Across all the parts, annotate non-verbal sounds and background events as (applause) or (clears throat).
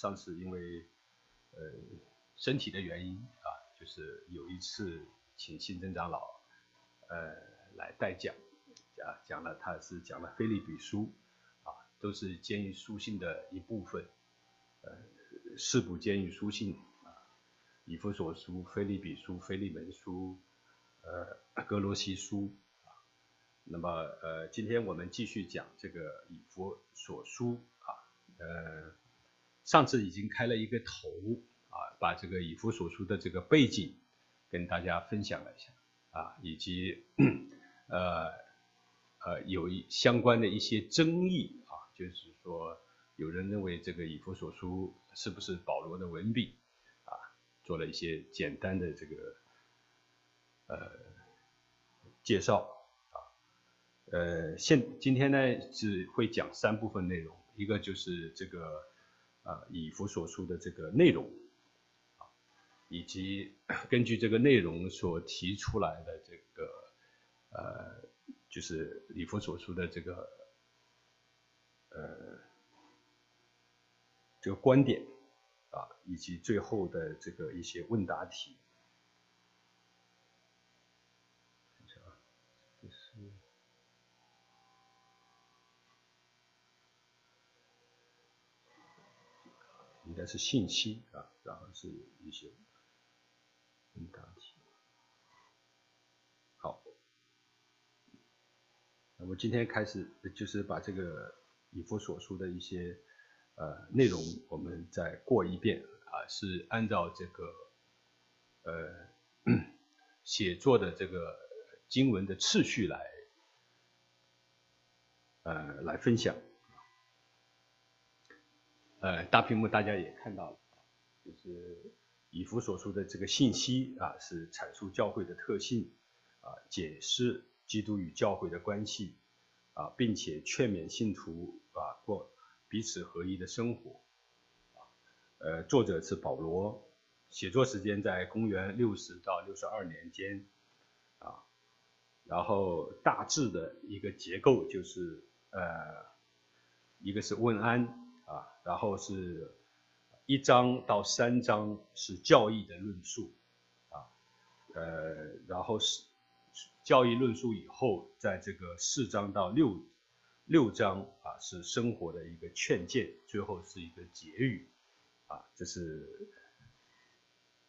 上次因为呃身体的原因啊，就是有一次请新增长老呃来代讲，啊讲了他是讲了《菲利比书》，啊都是监狱书信的一部分，呃四部监狱书信啊，以弗所书、菲利比书、菲利门书，呃哥罗西书。那么，呃，今天我们继续讲这个以弗所书啊，呃，上次已经开了一个头啊，把这个以弗所书的这个背景跟大家分享了一下啊，以及 (clears throat) 呃呃有一相关的一些争议啊，就是说有人认为这个以弗所书是不是保罗的文笔啊，做了一些简单的这个呃介绍啊。呃，现今天呢是会讲三部分内容，一个就是这个呃以弗所说的这个内容，啊，以及 (clears throat) 根据这个内容所提出来的这个呃就是以弗所说的这个呃这个观点啊，以及最后的这个一些问答题。应该是信息啊，然后是一些问答题。好，那么今天开始就是把这个以佛所书的一些呃内容，我们再过一遍啊，是按照这个呃写作的这个经文的次序来呃来分享。呃，大屏幕大家也看到了，就是以弗所书的这个信息啊，是阐述教会的特性啊，解释基督与教会的关系啊，并且劝勉信徒啊过彼此合一的生活啊。呃，作者是保罗，写作时间在公元六十到六十二年间啊，然后大致的一个结构就是呃，一个是问安。然后是一章到三章是教义的论述，啊，呃，然后是教义论述以后，在这个四章到六六章啊是生活的一个劝诫，最后是一个结语，啊，这是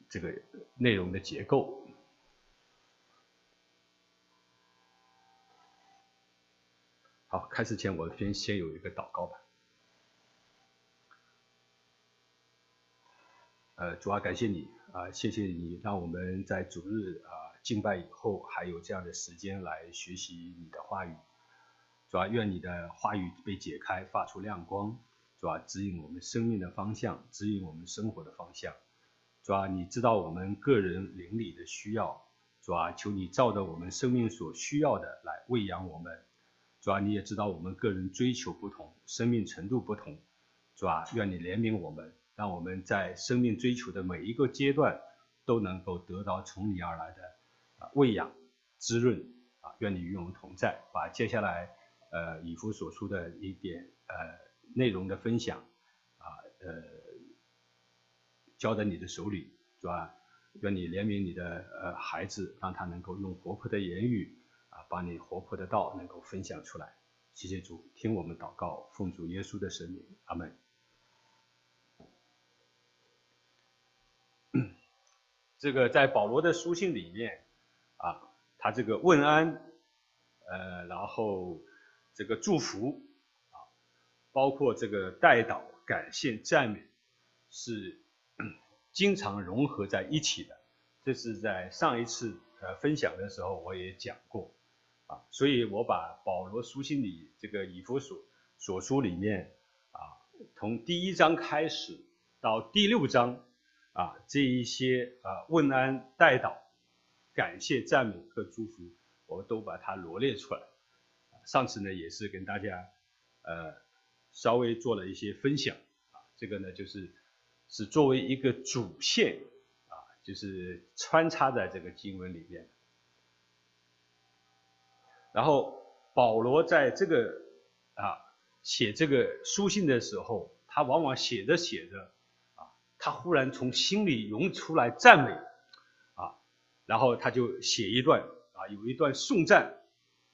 这个内容的结构。好，开始前我先先有一个祷告吧。呃，主要感谢你啊，谢谢你让我们在主日啊敬拜以后还有这样的时间来学习你的话语。主要愿你的话语被解开，发出亮光，主要指引我们生命的方向，指引我们生活的方向。主要你知道我们个人邻里的需要，主要求你照着我们生命所需要的来喂养我们。主要你也知道我们个人追求不同，生命程度不同，主要愿你怜悯我们。让我们在生命追求的每一个阶段都能够得到从你而来的啊喂养、滋润啊，愿你与我们同在。把接下来呃以弗所书的一点呃内容的分享啊呃交在你的手里，是吧？愿你怜悯你的呃孩子，让他能够用活泼的言语啊把你活泼的道能够分享出来。谢谢主，听我们祷告，奉主耶稣的圣名，阿门。这个在保罗的书信里面，啊，他这个问安，呃，然后这个祝福，啊，包括这个代祷、感谢、赞美，是经常融合在一起的。这是在上一次呃分享的时候我也讲过，啊，所以我把保罗书信里这个以弗所所书里面，啊，从第一章开始到第六章。啊，这一些啊问安、代祷、感谢、赞美和祝福，我们都把它罗列出来。上次呢也是跟大家呃稍微做了一些分享啊，这个呢就是是作为一个主线啊，就是穿插在这个经文里面。然后保罗在这个啊写这个书信的时候，他往往写着写着。他忽然从心里涌出来赞美，啊，然后他就写一段啊，有一段颂赞，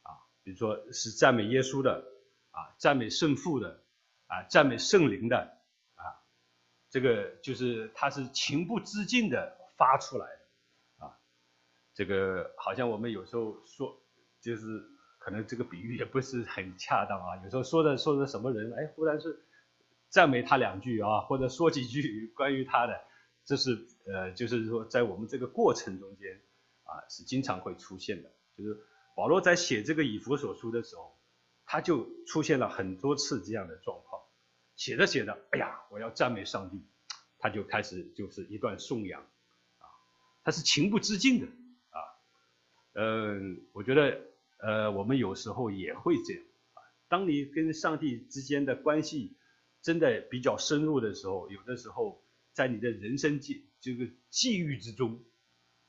啊，比如说是赞美耶稣的，啊，赞美圣父的，啊，赞美圣灵的，啊，这个就是他是情不自禁的发出来的，啊，这个好像我们有时候说，就是可能这个比喻也不是很恰当啊，有时候说的说的什么人，哎，忽然是。赞美他两句啊，或者说几句关于他的，这是呃，就是说在我们这个过程中间啊，是经常会出现的。就是保罗在写这个以弗所书的时候，他就出现了很多次这样的状况。写着写着，哎呀，我要赞美上帝，他就开始就是一段颂扬啊，他是情不自禁的啊。嗯，我觉得呃，我们有时候也会这样啊。当你跟上帝之间的关系，真的比较深入的时候，有的时候在你的人生际这个际遇之中，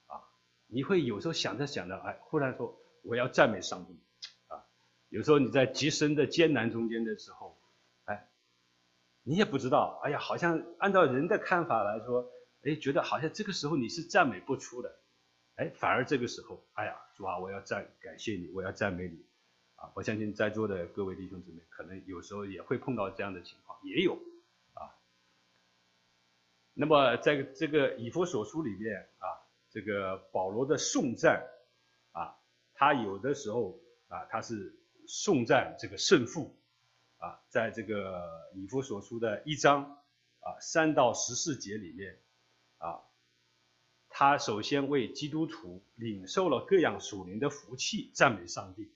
啊，你会有时候想着想着，哎，忽然说我要赞美上帝，啊，有时候你在极深的艰难中间的时候，哎，你也不知道，哎呀，好像按照人的看法来说，哎，觉得好像这个时候你是赞美不出的，哎，反而这个时候，哎呀，主啊，我要赞感谢你，我要赞美你。啊，我相信在座的各位弟兄姊妹，可能有时候也会碰到这样的情况，也有啊。那么在这个以弗所书里面啊，这个保罗的颂赞啊，他有的时候啊，他是颂赞这个圣父啊，在这个以弗所书的一章啊三到十四节里面啊，他首先为基督徒领受了各样属灵的福气，赞美上帝。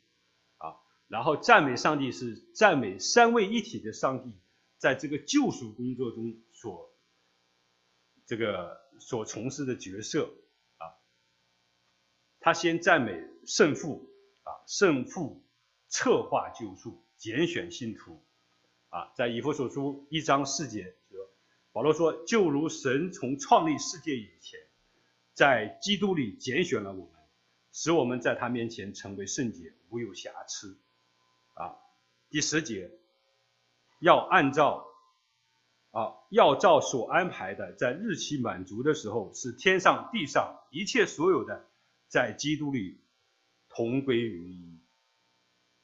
然后赞美上帝是赞美三位一体的上帝，在这个救赎工作中所这个所从事的角色啊。他先赞美圣父啊，圣父策划救赎，拣选信徒啊，在以弗所书一章四节说，保罗说，就如神从创立世界以前，在基督里拣选了我们，使我们在他面前成为圣洁，无有瑕疵。第十节，要按照啊，要照所安排的，在日期满足的时候，使天上地上一切所有的，在基督里同归于一。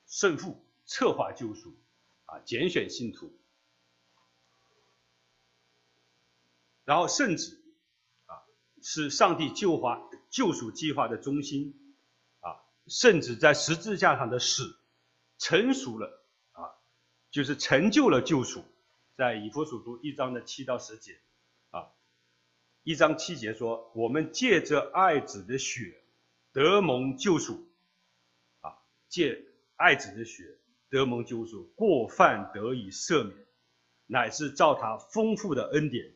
圣父策划救赎，啊，拣选信徒，然后圣旨啊，是上帝救化救赎计划的中心，啊，圣旨在十字架上的死。成熟了，就是成就了救赎，在以弗所书一章的七到十节啊，一章七节说：“我们借着爱子的血得蒙救赎，啊，借爱子的血得蒙救赎，过犯得以赦免，乃是照他丰富的恩典，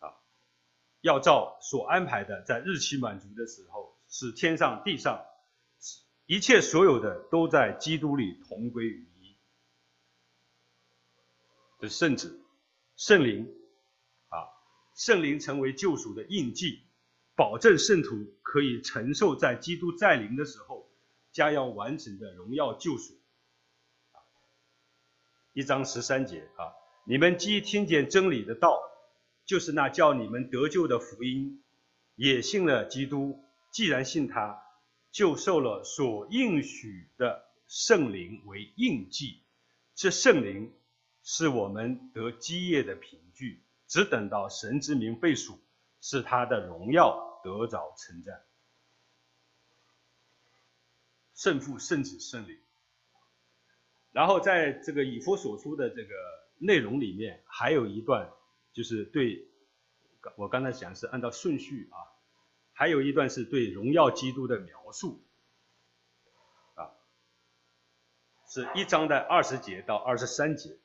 啊，要照所安排的，在日期满足的时候，使天上地上。”一切所有的都在基督里同归于一。的圣子、圣灵啊，圣灵成为救赎的印记，保证圣徒可以承受在基督再临的时候将要完成的荣耀救赎。一章十三节啊，你们既听见真理的道，就是那叫你们得救的福音，也信了基督。既然信他。就受了所应许的圣灵为印记，这圣灵是我们得基业的凭据，只等到神之名被属，是他的荣耀得着称赞。圣父、圣子、圣灵。然后在这个以弗所书的这个内容里面，还有一段就是对，我刚才讲是按照顺序啊。还有一段是对荣耀基督的描述，啊，是一章的二十节到二十三节，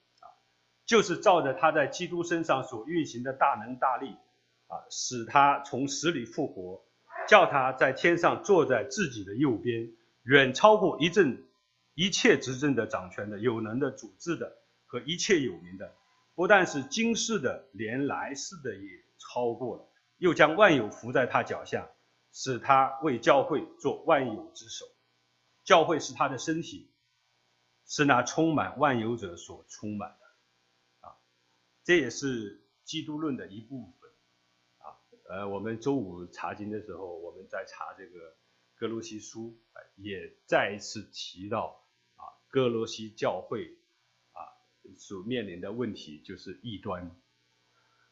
就是照着他在基督身上所运行的大能大力，啊，使他从死里复活，叫他在天上坐在自己的右边，远超过一阵一切执政的掌权的有能的主治的和一切有名的，不但是今世的，连来世的也超过了。又将万有伏在他脚下，使他为教会做万有之首。教会是他的身体，是那充满万有者所充满。这也是基督论的一部分。啊，呃，我们周五查经的时候，我们在查这个哥罗西书，也再一次提到啊，哥罗西教会啊所面临的问题就是异端。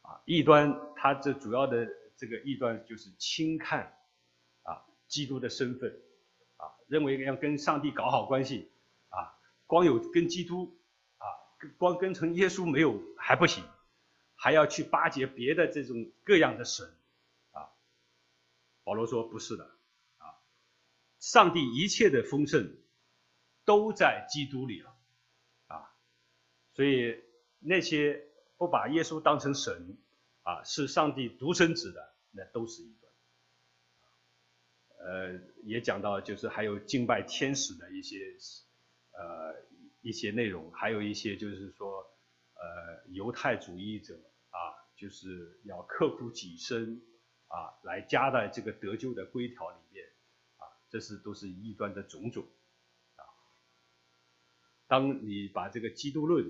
啊，异端它这主要的这个异端就是轻看啊基督的身份，啊，认为要跟上帝搞好关系，啊，光有跟基督。光跟从耶稣没有还不行，还要去巴结别的这种各样的神，啊，保罗说不是的，啊，上帝一切的丰盛都在基督里了，啊，所以那些不把耶稣当成神，啊，是上帝独生子的，那都是一段，呃，也讲到就是还有敬拜天使的一些，呃。一些内容，还有一些就是说，呃，犹太主义者啊，就是要刻苦己身啊，来加在这个得救的规条里面啊，这是都是异端的种种啊。当你把这个基督论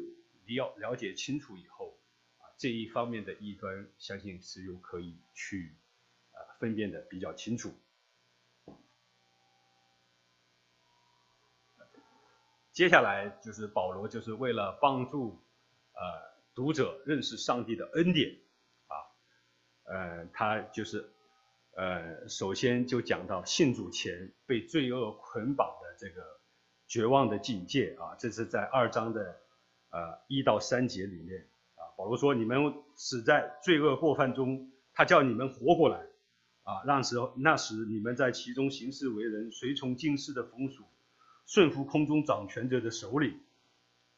你要了解清楚以后啊，这一方面的异端，相信是有可以去啊分辨的比较清楚。接下来就是保罗，就是为了帮助呃读者认识上帝的恩典啊，呃，他就是呃首先就讲到信主前被罪恶捆绑的这个绝望的境界啊，这是在二章的呃一到三节里面啊，保罗说你们死在罪恶过犯中，他叫你们活过来啊，那时候那时你们在其中行事为人，随从今世的风俗。顺服空中掌权者的首领，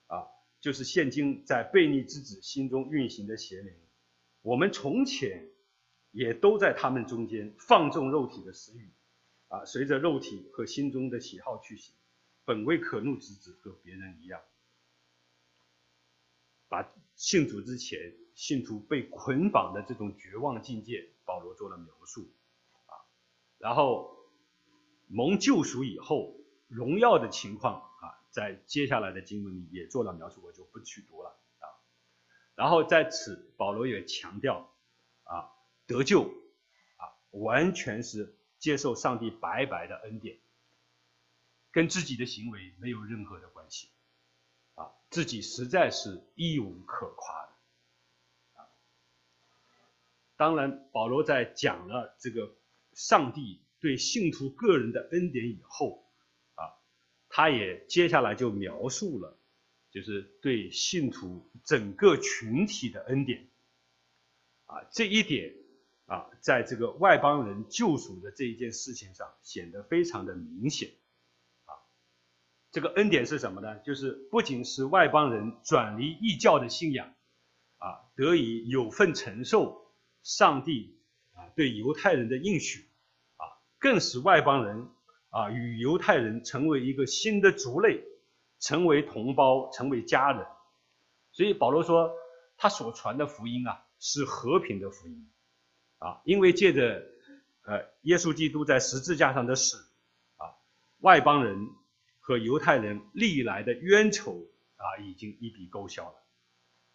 啊，就是现今在悖逆之子心中运行的邪灵。我们从前也都在他们中间放纵肉体的私欲，啊，随着肉体和心中的喜好去行，本为可怒之子，和别人一样。把信主之前信徒被捆绑的这种绝望境界，保罗做了描述，啊，然后蒙救赎以后。荣耀的情况啊，在接下来的经文里也做了描述，我就不去读了啊。然后在此，保罗也强调啊，得救啊，完全是接受上帝白白的恩典，跟自己的行为没有任何的关系啊，自己实在是一无可夸的啊。当然，保罗在讲了这个上帝对信徒个人的恩典以后。他也接下来就描述了，就是对信徒整个群体的恩典，啊，这一点啊，在这个外邦人救赎的这一件事情上显得非常的明显，啊，这个恩典是什么呢？就是不仅是外邦人转离异教的信仰，啊，得以有份承受上帝啊对犹太人的应许，啊，更使外邦人。啊，与犹太人成为一个新的族类，成为同胞，成为家人。所以保罗说，他所传的福音啊，是和平的福音。啊，因为借着呃耶稣基督在十字架上的死，啊，外邦人和犹太人历来的冤仇啊，已经一笔勾销了。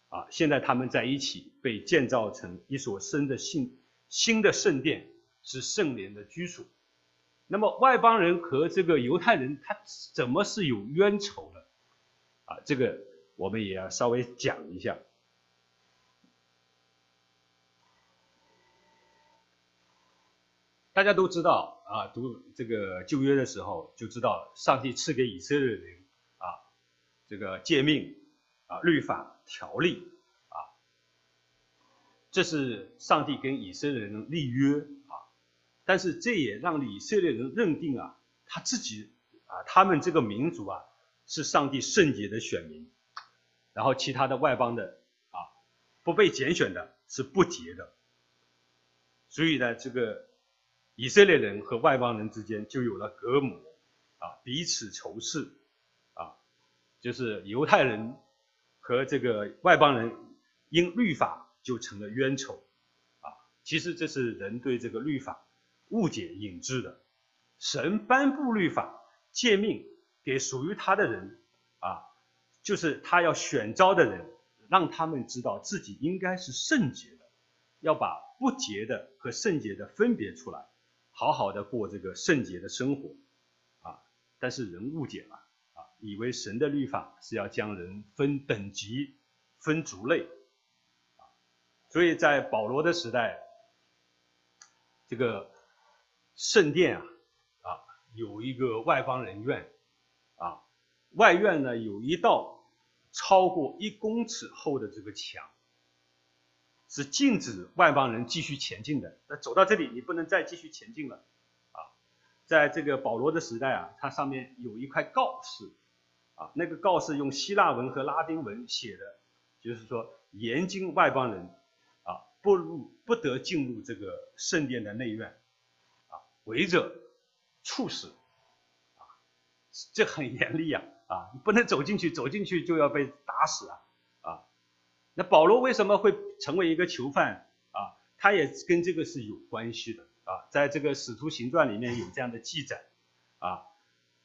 啊，现在他们在一起被建造成一所新的新新的圣殿，是圣灵的居所。那么外邦人和这个犹太人，他怎么是有冤仇的？啊，这个我们也要稍微讲一下。大家都知道啊，读这个旧约的时候就知道，上帝赐给以色列人啊，这个诫命啊、律法、条例啊，这是上帝跟以色列人立约。但是这也让以色列人认定啊，他自己啊，他们这个民族啊是上帝圣洁的选民，然后其他的外邦的啊不被拣选的是不洁的，所以呢，这个以色列人和外邦人之间就有了隔膜啊，彼此仇视啊，就是犹太人和这个外邦人因律法就成了冤仇啊，其实这是人对这个律法。误解引致的，神颁布律法诫命给属于他的人啊，就是他要选召的人让他们知道自己应该是圣洁的，要把不洁的和圣洁的分别出来，好好的过这个圣洁的生活，啊，但是人误解了，啊，以为神的律法是要将人分等级、分族类，啊，所以在保罗的时代，这个圣殿啊，啊，有一个外邦人院，啊，外院呢有一道。超过一公尺厚的这个墙，是禁止外邦人继续前进的。那走到这里，你不能再继续前进了，啊，在这个保罗的时代啊，它上面有一块告示，啊，那个告示用希腊文和拉丁文写的，就是说严禁外邦人，啊，不入不得进入这个圣殿的内院，违者处死，啊，这很严厉呀。啊，你不能走进去，走进去就要被打死啊！啊，那保罗为什么会成为一个囚犯啊？他也跟这个是有关系的啊。在这个《使徒行传》里面有这样的记载啊，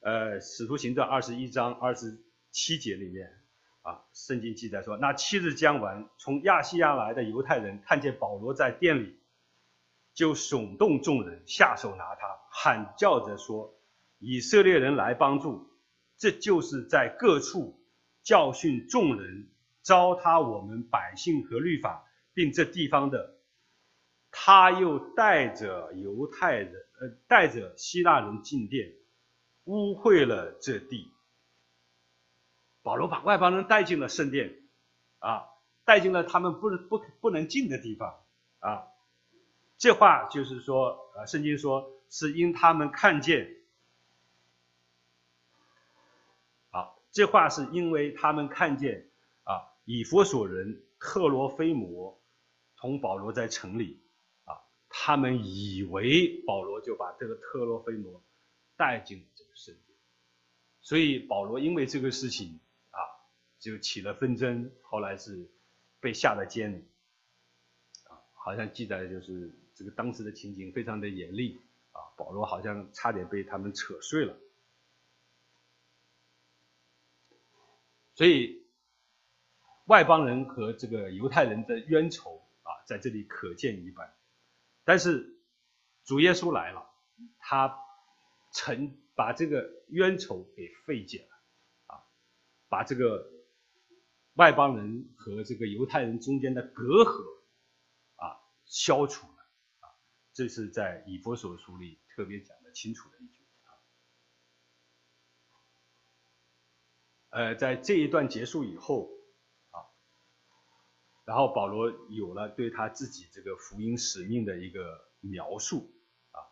呃，《使徒行传》二十一章二十七节里面啊，圣经记载说，那七日将完，从亚细亚来的犹太人看见保罗在店里，就耸动众人下手拿他，喊叫着说：“以色列人来帮助。”这就是在各处教训众人，糟蹋我们百姓和律法，并这地方的，他又带着犹太人，呃，带着希腊人进殿，污秽了这地。保罗把外邦人带进了圣殿，啊，带进了他们不不不能进的地方，啊，这话就是说，呃，圣经说是因他们看见。好这话是因为他们看见啊，以佛所人特罗菲摩同保罗在城里啊，他们以为保罗就把这个特罗菲摩带进了这个圣殿，所以保罗因为这个事情啊，就起了纷争，后来是被下了监里啊，好像记载就是这个当时的情景非常的严厉啊，保罗好像差点被他们扯碎了。所以，外邦人和这个犹太人的冤仇啊，在这里可见一斑。但是，主耶稣来了，他曾把这个冤仇给废解了，啊，把这个外邦人和这个犹太人中间的隔阂啊消除，这是在以弗所书里特别讲的清楚的一句。呃，在这一段结束以后，啊，然后保罗有了对他自己这个福音使命的一个描述，啊，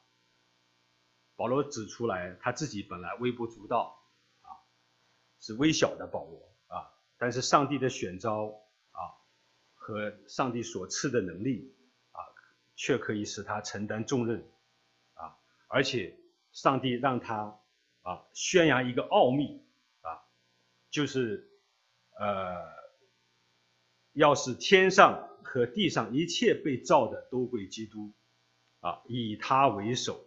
保罗指出来他自己本来微不足道，啊，是微小的保罗，啊，但是上帝的选召，啊，和上帝所赐的能力，却可以使他承担重任，啊，而且上帝让他，啊，宣扬一个奥秘。啊就是，呃，要是天上和地上一切被造的都归基督，啊，以他为首，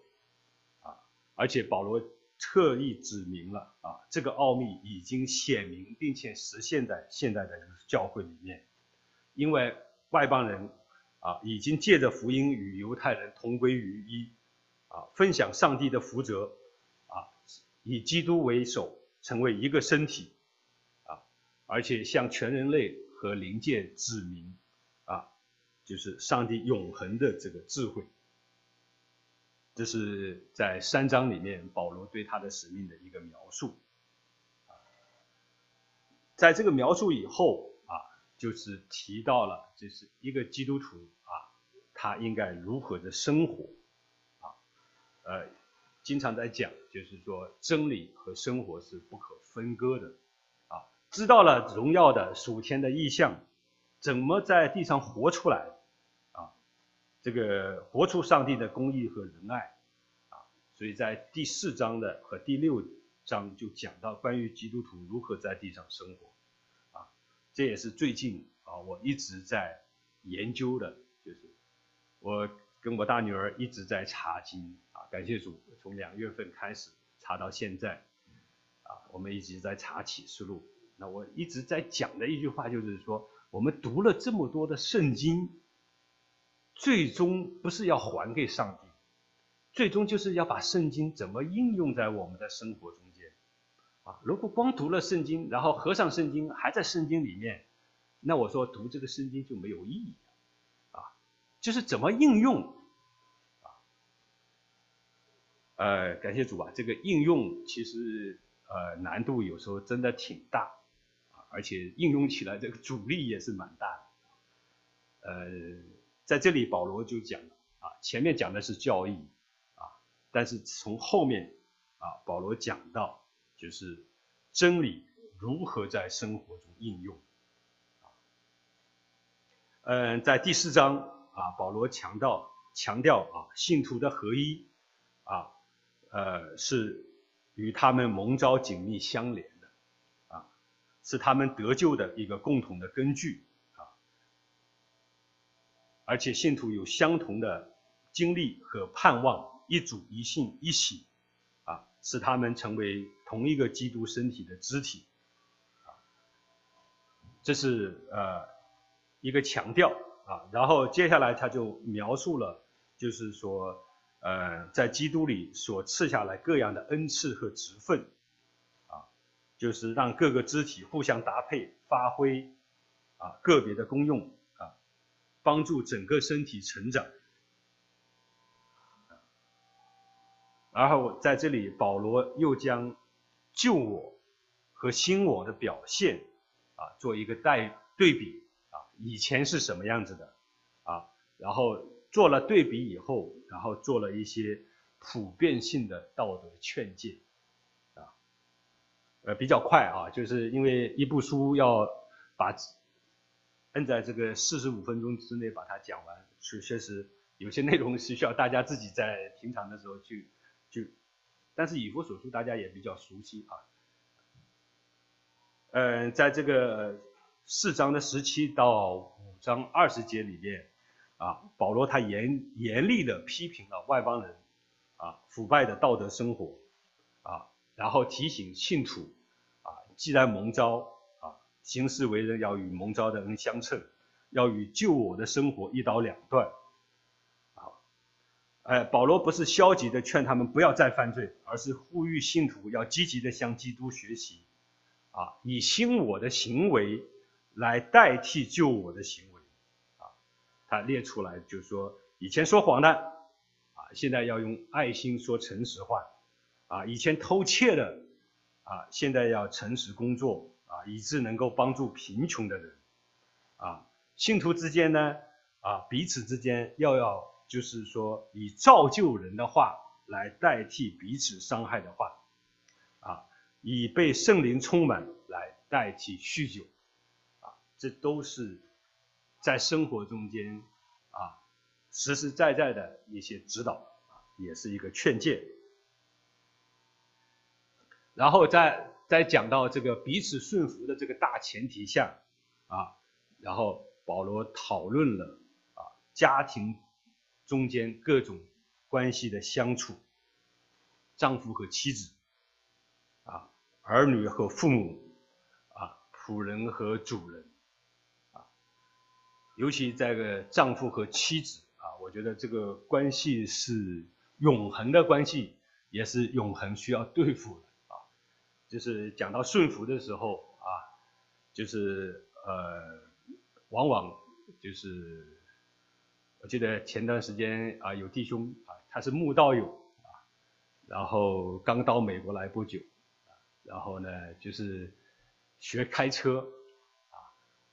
啊，而且保罗特意指明了，啊，这个奥秘已经显明并且实现在现在的教会里面，因为外邦人，啊，已经借着福音与犹太人同归于一，啊，分享上帝的福泽，啊，以基督为首，成为一个身体。啊而且向全人类和灵界指明，啊，就是上帝永恒的这个智慧。这是在三章里面保罗对他的使命的一个描述。在这个描述以后，就是提到了就是一个基督徒啊，他应该如何的生活，啊，呃，经常在讲，就是说真理和生活是不可分割的。啊知道了荣耀的属天的意象，怎么在地上活出来？啊，这个活出上帝的公义和仁爱，啊，所以在第四章的和第六章就讲到关于基督徒如何在地上生活，这也是最近啊我一直在研究的，就是我跟我大女儿一直在查经，啊，感谢主，从两月份开始查到现在，啊，我们一直在查启示录。那我一直在讲的一句话就是说，我们读了这么多的圣经，最终不是要还给上帝，最终就是要把圣经怎么应用在我们的生活中。啊，如果光读了圣经，然后合上圣经还在圣经里面，那我说读这个圣经就没有意义。啊，就是怎么应用。啊，呃，感谢主吧，这个应用其实呃难度有时候真的挺大。而且应用起来这个阻力也是蛮大的，呃，在这里保罗就讲了啊，前面讲的是教义啊，但是从后面啊，保罗讲到就是真理如何在生活中应用，啊，嗯，在第四章啊，保罗强调强调啊，信徒的合一啊，呃，是与他们蒙召紧密相连的，啊。是他们得救的一个共同的根据啊，而且信徒有相同的经历和盼望，一主一信一喜，使他们成为同一个基督身体的肢体啊，这是呃一个强调啊，然后接下来他就描述了，就是说呃在基督里所赐下来各样的恩赐和职分。啊就是让各个肢体互相搭配，发挥啊个别的功用啊，帮助整个身体成长。然后在这里，保罗又将旧我和新我的表现啊做一个代对比啊，以前是什么样子的啊，然后做了对比以后，然后做了一些普遍性的道德劝诫啊。呃，比较快啊，就是因为一部书要把摁在这个四十五分钟之内把它讲完，确确实有些内容是需要大家自己在平常的时候去就，但是以弗所书大家也比较熟悉啊。嗯，在这个四章的十七到五章二十节里面啊，保罗他严严厉的批评了外邦人啊腐败的道德生活啊。然后提醒信徒，啊，既然蒙召，啊，行事为人要与蒙召的人相称，要与救我的生活一刀两断，哎，保罗不是消极的劝他们不要再犯罪，而是呼吁信徒要积极的向基督学习，啊，以新我的行为来代替旧我的行为，啊，他列出来就是说，以前说谎的，啊，现在要用爱心说诚实话。啊，以前偷窃的，啊，现在要诚实工作，啊，以致能够帮助贫穷的人，啊，信徒之间呢，啊，彼此之间要要就是说以造就人的话来代替彼此伤害的话，啊，以被圣灵充满来代替酗酒，啊，这都是在生活中间啊实实在在的一些指导，也是一个劝诫。然后再再讲到这个彼此顺服的这个大前提下，啊，然后保罗讨论了啊家庭中间各种关系的相处，丈夫和妻子，啊儿女和父母，啊仆人和主人，啊，尤其这个丈夫和妻子啊，我觉得这个关系是永恒的关系，也是永恒需要对付的啊。就是讲到顺服的时候啊，就是呃，往往就是我记得前段时间啊，有弟兄啊，他是慕道友啊，然后刚到美国来不久啊，然后呢就是学开车啊，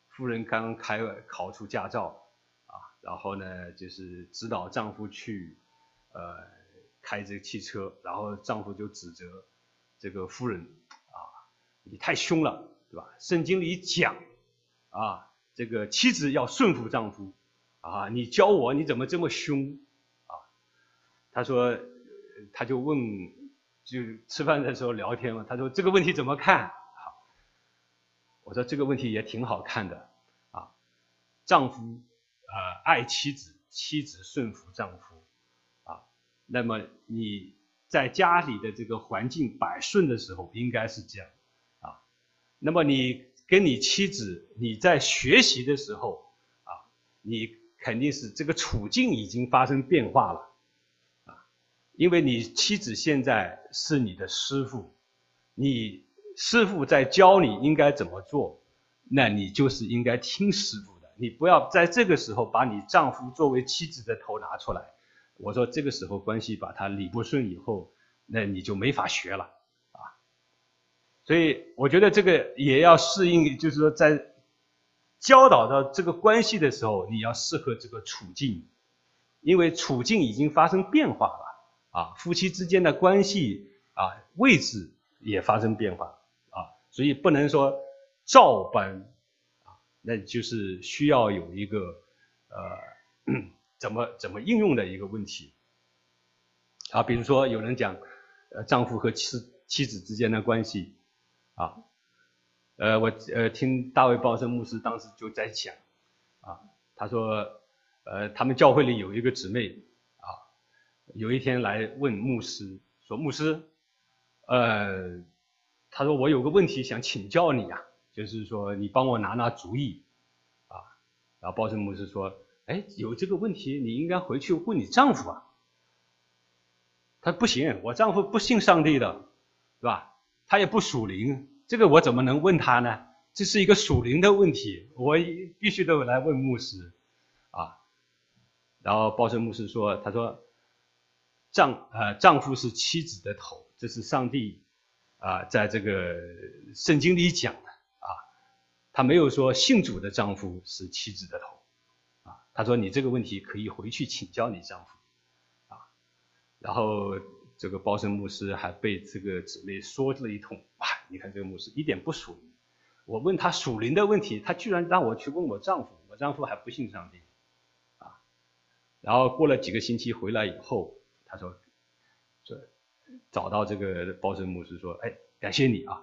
夫人刚开考出驾照啊，然后呢就是指导丈夫去呃开这个汽车，然后丈夫就指责这个夫人啊。你太凶了，对吧？圣经里讲，啊，这个妻子要顺服丈夫，啊，你教我你怎么这么凶，啊？他说，他就问，就吃饭的时候聊天嘛，他说这个问题怎么看？好，我说这个问题也挺好看的，啊，丈夫呃爱妻子，妻子顺服丈夫，啊，那么你在家里的这个环境百顺的时候，应该是这样。啊那么你跟你妻子你在学习的时候啊，你肯定是这个处境已经发生变化了啊，因为你妻子现在是你的师傅，你师傅在教你应该怎么做，那你就是应该听师傅的，你不要在这个时候把你丈夫作为妻子的头拿出来。我说这个时候关系把他理不顺以后，那你就没法学了啊。所以我觉得这个也要适应，就是说在教导到这个关系的时候，你要适合这个处境，因为处境已经发生变化了啊，夫妻之间的关系啊位置也发生变化啊，所以不能说照搬啊，那就是需要有一个呃。(clears throat) 怎么怎么应用的一个问题啊？比如说有人讲，呃，丈夫和妻妻子之间的关系啊，呃，我呃听大卫鲍森牧师当时就在讲啊，他说，呃，他们教会里有一个姊妹啊，有一天来问牧师说，牧师，呃，他说我有个问题想请教你啊，就是说你帮我拿拿主意啊，然后鲍森牧师说。哎，有这个问题，你应该回去问你丈夫啊。他不行，我丈夫不信上帝的，是吧？他也不属灵，这个我怎么能问他呢？这是一个属灵的问题，我必须得来问牧师啊。然后鲍森牧师说：“他说，丈呃丈夫是妻子的头，这是上帝啊在这个圣经里讲的啊，他没有说信主的丈夫是妻子的头。”啊他说：“你这个问题可以回去请教你丈夫，啊，然后这个包森牧师还被这个姊妹说了一通，哇，你看这个牧师一点不属灵，我问他属灵的问题，他居然让我去问我丈夫，我丈夫还不信上帝，啊，然后过了几个星期回来以后，他说，这找到这个包森牧师说，哎，感谢你啊，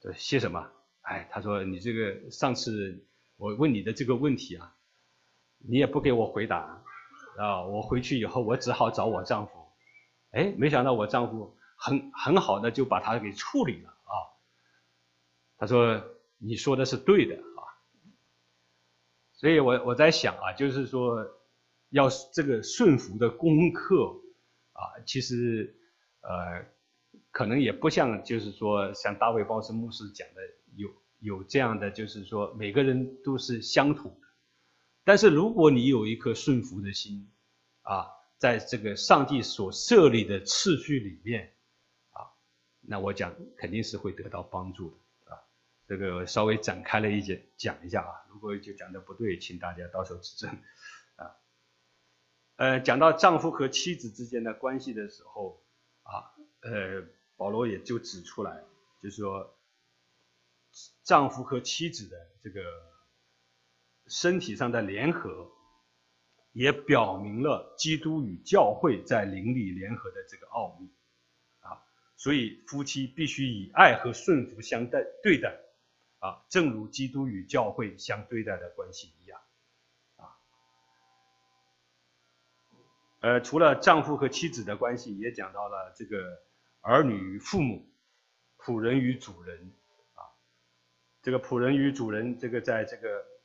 这谢什么？哎，他说你这个上次我问你的这个问题啊。”你也不给我回答，啊！我回去以后，我只好找我丈夫。哎，没想到我丈夫很很好的就把他给处理了啊。他说：“你说的是对的啊。”所以我我在想啊，就是说，要这个顺服的功课啊，其实呃，可能也不像就是说像大卫鲍斯牧师讲的有有这样的，就是说每个人都是相同的。但是如果你有一颗顺服的心，啊，在这个上帝所设立的次序里面，啊，那我讲肯定是会得到帮助的，啊，这个稍微展开了一节讲一下啊，如果就讲的不对，请大家到时候指正，啊，呃，讲到丈夫和妻子之间的关系的时候，啊，呃，保罗也就指出来，就是说，丈夫和妻子的这个。身体上的联合，也表明了基督与教会在灵里联合的这个奥秘，啊，所以夫妻必须以爱和顺服相待对待，啊，正如基督与教会相对待的关系一样，啊，呃，除了丈夫和妻子的关系，也讲到了这个儿女与父母、仆人与主人，啊，这个仆人与主人，这个在这个。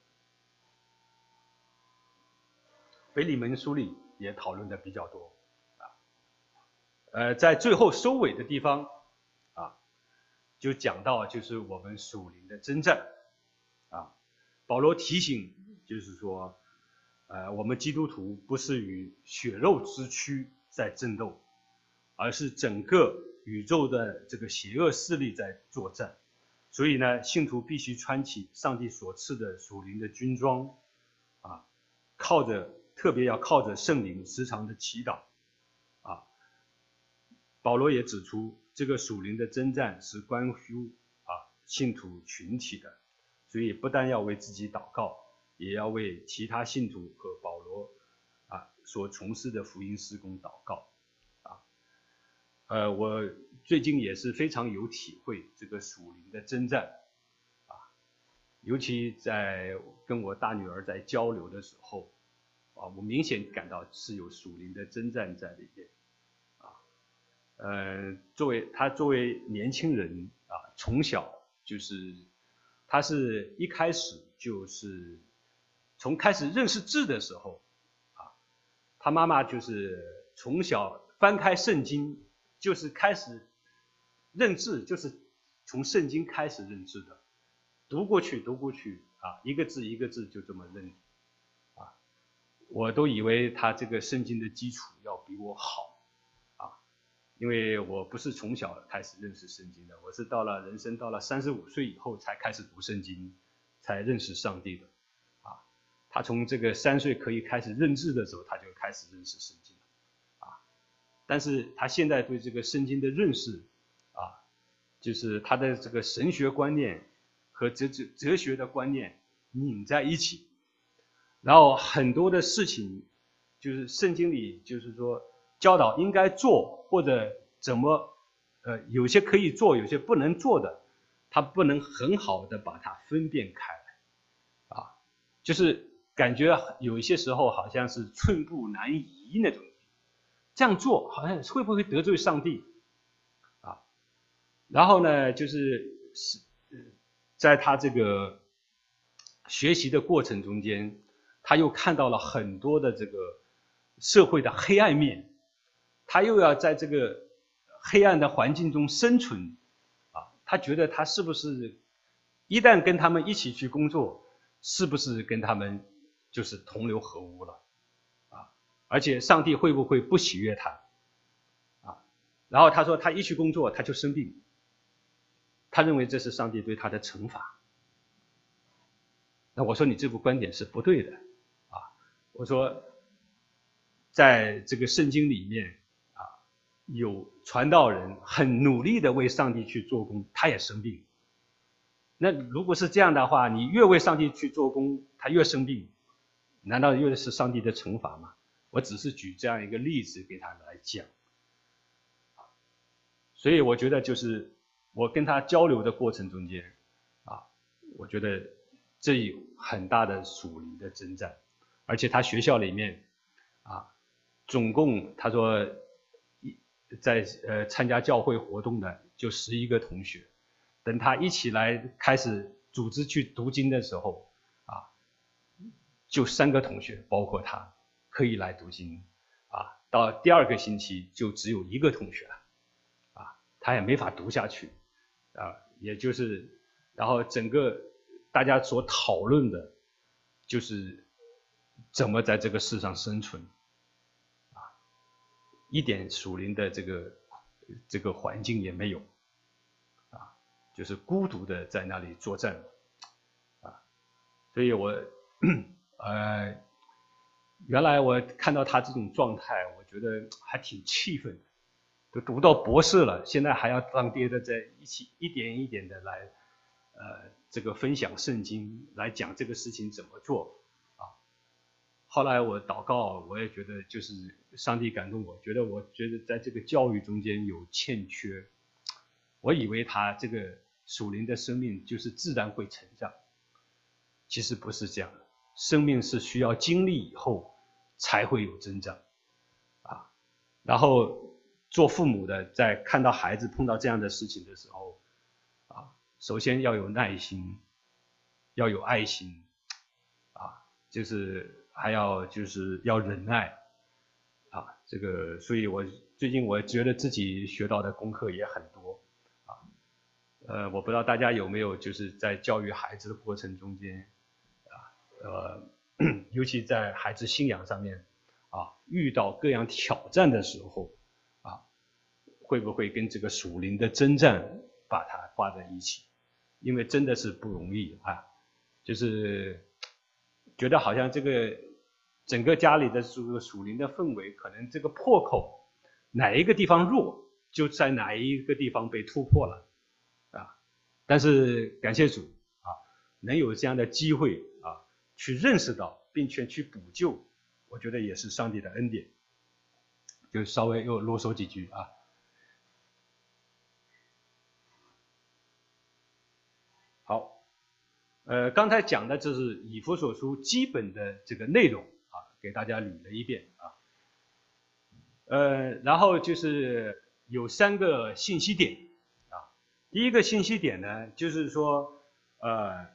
腓利门书里也讨论的比较多，啊，呃，在最后收尾的地方，啊，就讲到就是我们属灵的征战，啊，保罗提醒就是说，呃，我们基督徒不是与血肉之躯在争斗，而是整个宇宙的这个邪恶势力在作战，所以呢，信徒必须穿起上帝所赐的属灵的军装，啊，靠着。特别要靠着圣灵时常的祈祷，啊，保罗也指出，这个属灵的征战是关乎啊信徒群体的，所以不但要为自己祷告，也要为其他信徒和保罗啊所从事的福音施工祷告，啊，呃，我最近也是非常有体会这个属灵的征战，啊，尤其在跟我大女儿在交流的时候。啊，我明显感到是有属灵的征战在里面，啊，呃，作为他作为年轻人啊，从小就是他是一开始就是从开始认识字的时候，啊，他妈妈就是从小翻开圣经，就是开始认字，就是从圣经开始认字的，读过去读过去啊，一个字一个字就这么认。我都以为他这个圣经的基础要比我好，啊，因为我不是从小开始认识圣经的，我是到了人生到了三十五岁以后才开始读圣经，才认识上帝的，啊，他从这个三岁可以开始认字的时候，他就开始认识圣经了，啊，但是他现在对这个圣经的认识，啊，就是他的这个神学观念和哲哲哲学的观念拧在一起。然后很多的事情，就是圣经里就是说教导应该做或者怎么，呃，有些可以做，有些不能做的，他不能很好的把它分辨开来，啊，就是感觉有一些时候好像是寸步难移那种，这样做好像会不会得罪上帝，啊，然后呢，就是是，在他这个学习的过程中间。他又看到了很多的这个社会的黑暗面，他又要在这个黑暗的环境中生存，啊，他觉得他是不是一旦跟他们一起去工作，是不是跟他们就是同流合污了，啊，而且上帝会不会不喜悦他，啊，然后他说他一去工作他就生病，他认为这是上帝对他的惩罚，那我说你这个观点是不对的。我说，在这个圣经里面啊，有传道人很努力的为上帝去做工，他也生病。那如果是这样的话，你越为上帝去做工，他越生病，难道又是上帝的惩罚吗？我只是举这样一个例子给他来讲。所以我觉得就是我跟他交流的过程中间，啊，我觉得这有很大的属灵的征战。而且他学校里面，啊，总共他说一在呃参加教会活动的就十一个同学，等他一起来开始组织去读经的时候，啊，就三个同学，包括他可以来读经，啊，到第二个星期就只有一个同学了，啊，他也没法读下去，啊，也就是，然后整个大家所讨论的，就是。怎么在这个世上生存？啊，一点属灵的这个这个环境也没有，啊，就是孤独的在那里作战，啊，所以我 (clears throat) 呃，原来我看到他这种状态，我觉得还挺气愤的，都读到博士了，现在还要当爹的在一起一点一点的来，呃，这个分享圣经，来讲这个事情怎么做。后来我祷告，我也觉得就是上帝感动我，觉得我觉得在这个教育中间有欠缺。我以为他这个属灵的生命就是自然会成长，其实不是这样的，生命是需要经历以后才会有增长，啊，然后做父母的在看到孩子碰到这样的事情的时候，啊，首先要有耐心，要有爱心，啊，就是。还要就是要忍耐，啊，这个，所以我最近我觉得自己学到的功课也很多，啊，呃，我不知道大家有没有就是在教育孩子的过程中间，啊，呃，(clears throat) 尤其在孩子信仰上面，啊，遇到各样挑战的时候，啊，会不会跟这个属灵的征战把它挂在一起？因为真的是不容易啊，就是。觉得好像这个整个家里的这个属灵的氛围，可能这个破口哪一个地方弱，就在哪一个地方被突破了啊！但是感谢主啊，能有这样的机会啊，去认识到并且去补救，我觉得也是上帝的恩典。就稍微又啰嗦几句啊。呃，刚才讲的这是以弗所书基本的这个内容啊，给大家捋了一遍啊。呃，然后就是有三个信息点啊。第一个信息点呢，就是说，呃，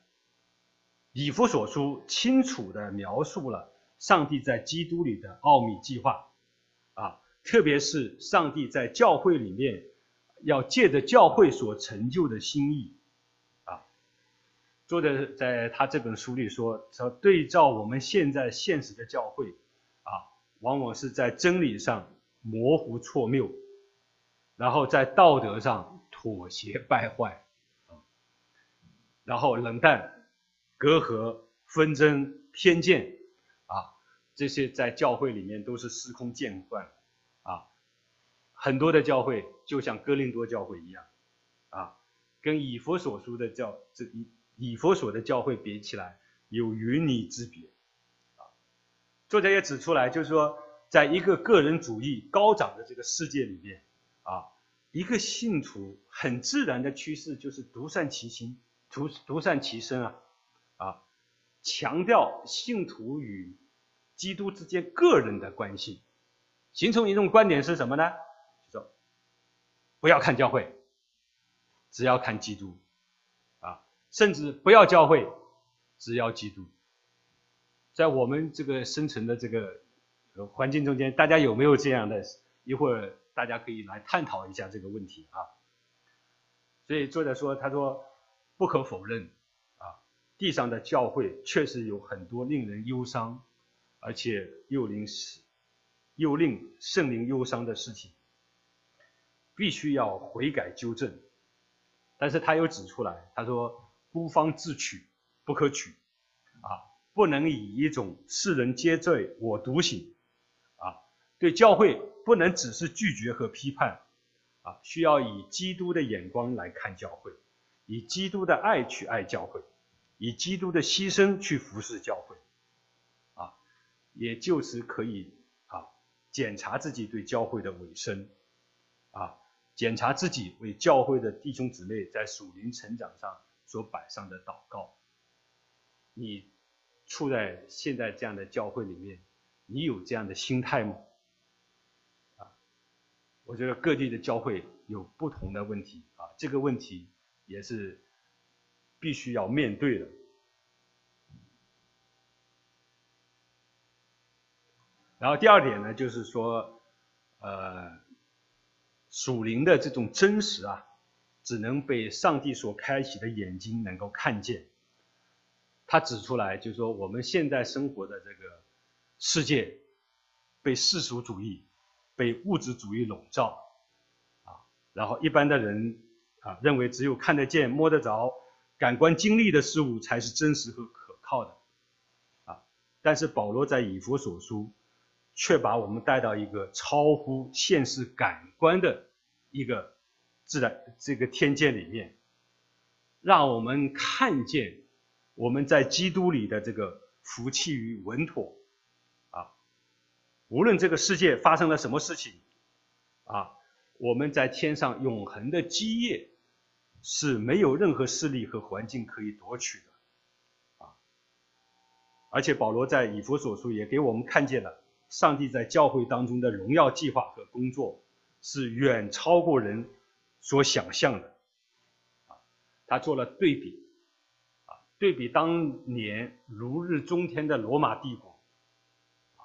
以弗所书清楚的描述了上帝在基督里的奥秘计划，啊，特别是上帝在教会里面要借着教会所成就的心意，作者在他这本书里说，说对照我们现在现实的教会，啊，往往是在真理上模糊错谬，然后在道德上妥协败坏。然后冷淡、隔阂、纷争、偏见，啊，这些在教会里面都是司空见惯，啊，很多的教会就像哥林多教会一样，啊，跟以佛所书的教这一以佛所的教会比起来，有云泥之别，啊，作者也指出来，就是说，在一个个人主义高涨的这个世界里面，啊，一个信徒很自然的趋势就是独善其心。独独善其身啊，啊，强调信徒与基督之间个人的关系，形成一种观点是什么呢？就说不要看教会，只要看基督，甚至不要教会，只要基督。在我们这个生存的这个环境中间，大家有没有这样的？一会儿大家可以来探讨一下这个问题啊。所以作者说，他说。不可否认，啊，地上的教会确实有很多令人忧伤，而且又令又令圣灵忧伤的事情，必须要悔改纠正。但是他又指出来，他说：“孤芳自取，不可取，啊，不能以一种世人皆醉我独醒，啊，对教会不能只是拒绝和批判，啊，需要以基督的眼光来看教会。”以基督的爱去爱教会，以基督的牺牲去服侍教会，啊，也就是可以啊检查自己对教会的委身，啊，检查自己为教会的弟兄姊妹在属灵成长上所摆上的祷告。你处在现在这样的教会里面，你有这样的心态吗？啊，我觉得各地的教会有不同的问题啊，这个问题。也是必须要面对的。然后第二点呢，就是说，呃，属灵的这种真实啊，只能被上帝所开启的眼睛能够看见。他指出来，就是说，我们现在生活的这个世界，被世俗主义、被物质主义笼罩，啊，然后一般的人。啊，认为只有看得见、摸得着、感官经历的事物才是真实和可靠的，啊！但是保罗在以弗所书，却把我们带到一个超乎现实感官的一个自然这个天界里面，让我们看见我们在基督里的这个福气与稳妥，啊！无论这个世界发生了什么事情，啊，我们在天上永恒的基业。是没有任何势力和环境可以夺取的，啊！而且保罗在以弗所书也给我们看见了上帝在教会当中的荣耀计划和工作是远超过人所想象的，啊！他做了对比，啊，对比当年如日中天的罗马帝国，啊，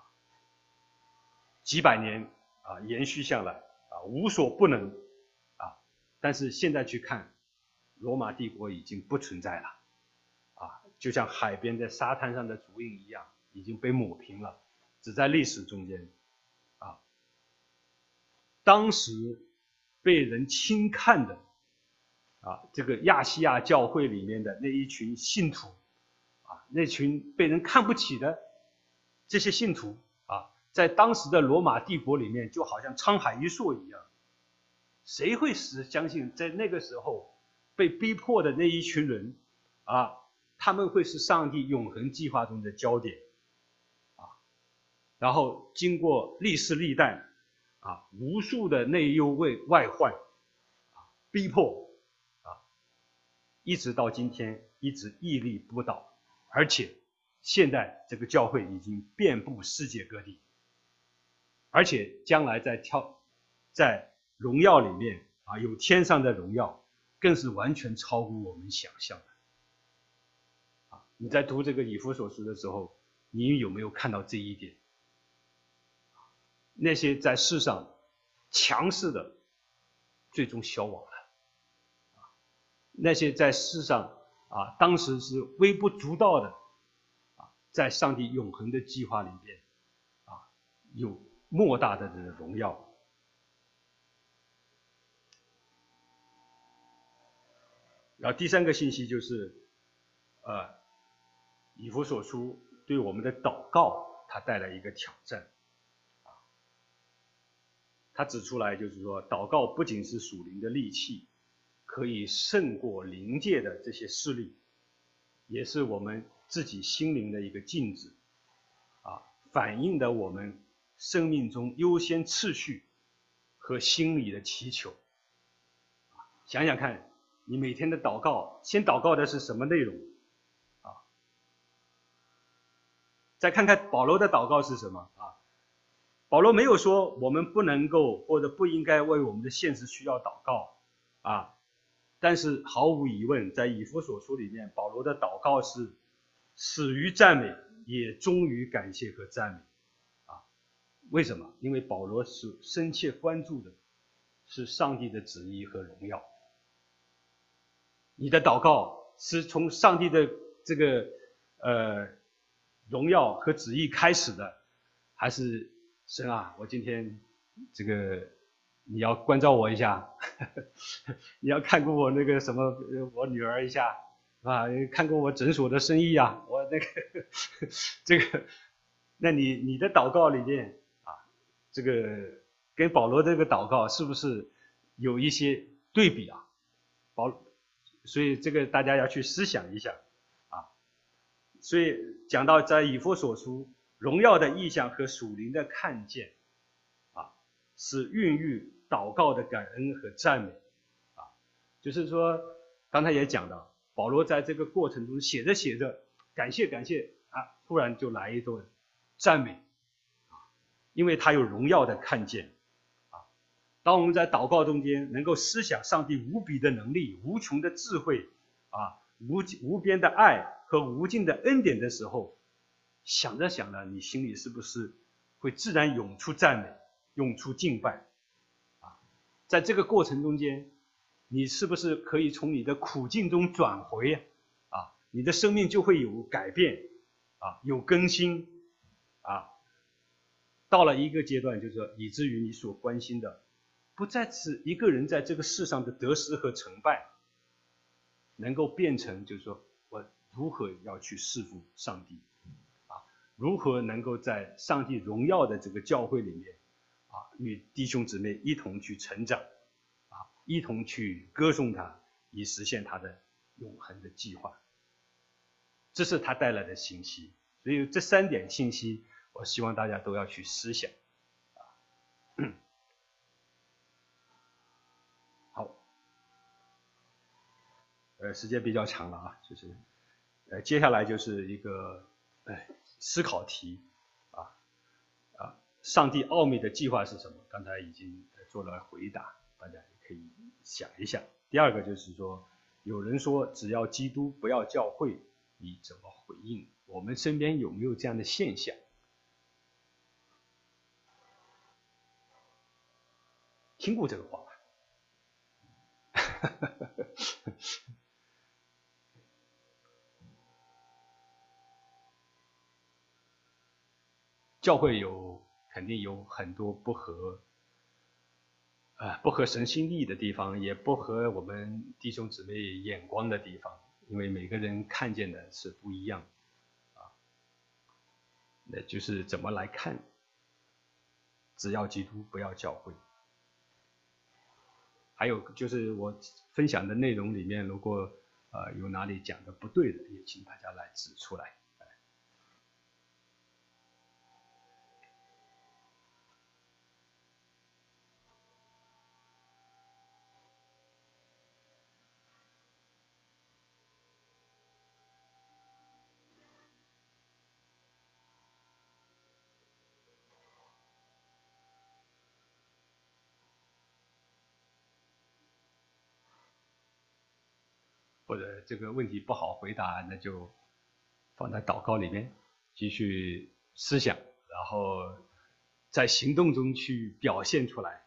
几百年啊延续下来啊无所不能，啊，但是现在去看。罗马帝国已经不存在了，啊，就像海边在沙滩上的足印一样，已经被抹平了，只在历史中间，啊，当时被人轻看的，啊，这个亚细亚教会里面的那一群信徒，啊，那群被人看不起的这些信徒，啊，在当时的罗马帝国里面，就好像沧海一粟一样，谁会是相信在那个时候？被逼迫的那一群人，啊，他们会是上帝永恒计划中的焦点，啊，然后经过历世历代，啊，无数的内忧外外患，啊，逼迫，啊，一直到今天一直屹立不倒，而且现在这个教会已经遍布世界各地，而且将来在跳，在荣耀里面啊，有天上的荣耀。更是完全超乎我们想象的，啊你在读这个以弗所书的时候，你有没有看到这一点？那些在世上强势的，最终消亡了；那些在世上啊，当时是微不足道的，啊，在上帝永恒的计划里边，啊，有莫大的这个荣耀。然后第三个信息就是，呃，以弗所书对我们的祷告，它带来一个挑战。他指出来就是说，祷告不仅是属灵的利器，可以胜过灵界的这些势力，也是我们自己心灵的一个镜子，啊，反映的我们生命中优先次序和心理的祈求。想想看。你每天的祷告，先祷告的是什么内容？啊，再看看保罗的祷告是什么啊？保罗没有说我们不能够或者不应该为我们的现实需要祷告啊，但是毫无疑问，在以弗所书里面，保罗的祷告是始于赞美，也忠于感谢和赞美啊。为什么？因为保罗是深切关注的是上帝的旨意和荣耀。你的祷告是从上帝的这个呃荣耀和旨意开始的，还是神啊？我今天这个你要关照我一下，你要看过我那个什么我女儿一下啊？看过我诊所的生意啊？我那个这个，那你你的祷告里面啊，这个跟保罗这个祷告是不是有一些对比啊？保。所以这个大家要去思想一下，啊，所以讲到在以弗所书荣耀的意象和属灵的看见，啊，是孕育祷告的感恩和赞美，啊，就是说刚才也讲到，保罗在这个过程中写着写着，感谢感谢啊，突然就来一段赞美，啊，因为他有荣耀的看见。啊当我们在祷告中间能够思想上帝无比的能力、无穷的智慧，啊，无无边的爱和无尽的恩典的时候，想着想着，你心里是不是会自然涌出赞美、涌出敬拜？啊，在这个过程中间，你是不是可以从你的苦境中转回？啊，你的生命就会有改变，啊，有更新，啊，到了一个阶段，就是说，以至于你所关心的。不再是一个人在这个世上的得失和成败，能够变成就是说我如何要去侍奉上帝，如何能够在上帝荣耀的这个教会里面，啊，与弟兄姊妹一同去成长，啊，一同去歌颂他，以实现他的永恒的计划。这是他带来的信息，所以这三点信息，我希望大家都要去思想。好呃，时间比较长了啊，就是，呃，接下来就是一个，哎，思考题，啊，啊，上帝奥秘的计划是什么？刚才已经做了回答，大家也可以想一想。第二个就是说，有人说只要基督不要教会，你怎么回应？我们身边有没有这样的现象？听过这个话吧？(laughs) 教会有肯定有很多不合，啊不合神心意的地方，也不合我们弟兄姊妹眼光的地方，因为每个人看见的是不一样，啊，那就是怎么来看，只要基督不要教会，还有就是我分享的内容里面，如果呃有哪里讲的不对的，也请大家来指出来。这个问题不好回答那就放在祷告里面继续思想然后在行动中去表现出来。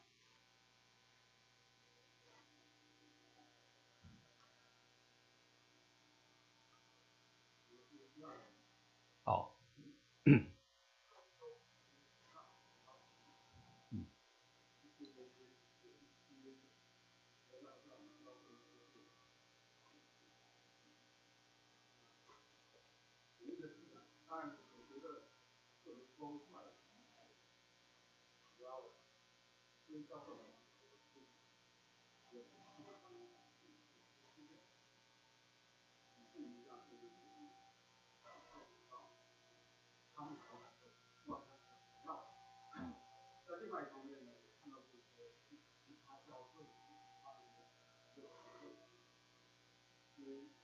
但我觉得，特别光怪，主要跟销售人员的素质有关。一方面，你必须让这个产品做广告，他们才会不管他要不要；在另外一方面呢，也看到这些其他销售，他的一个比较嗯。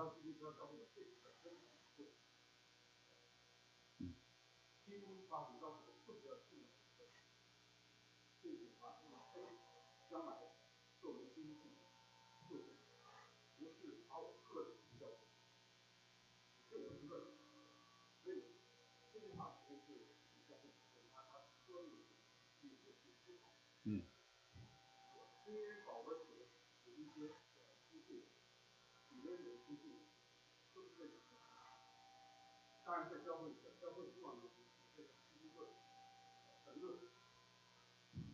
教基督教教我们这一，嗯，基督把我们教我们负责信仰，这句话，将来。但，是这种。当，在教会里，教会的重要的就这个机会，神论，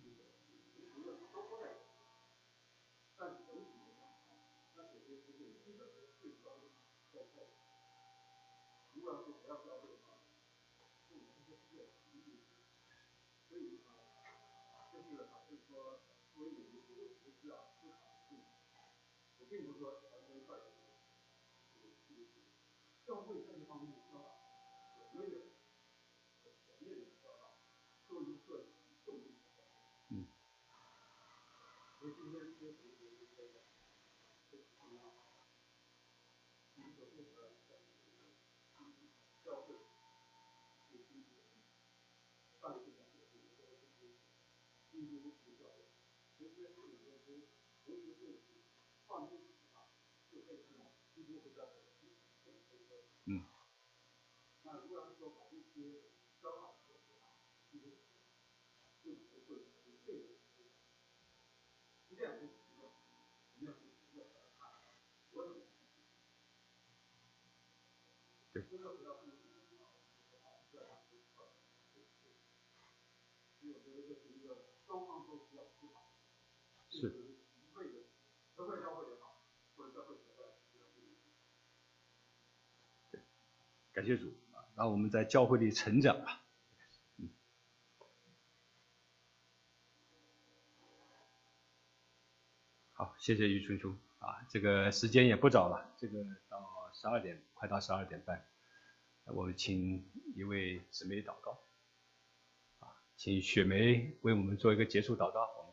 这个。但整体来讲，它首先是这个基本的最主要的教后。如果是不要教会的话，就没这个机会。所以啊，就是啊，就是说，作为每一个基督需要思考的事情，我并不是说。教会在这方面的教导有没有前面的教导，做一个重点的教导？嗯。所以今天这些同这些这些同学，你所负责的教会也是一个大的，就是说基督徒教会，其实这里面从从一个问题，放心，就可以基督徒教。是、感谢主。让我们在教会里成长吧。好，谢谢于春叔啊，这个时间也不早了，这个到十二点，快到十二点半，我们请一位姊妹祷告，啊，请雪梅为我们做一个结束祷告。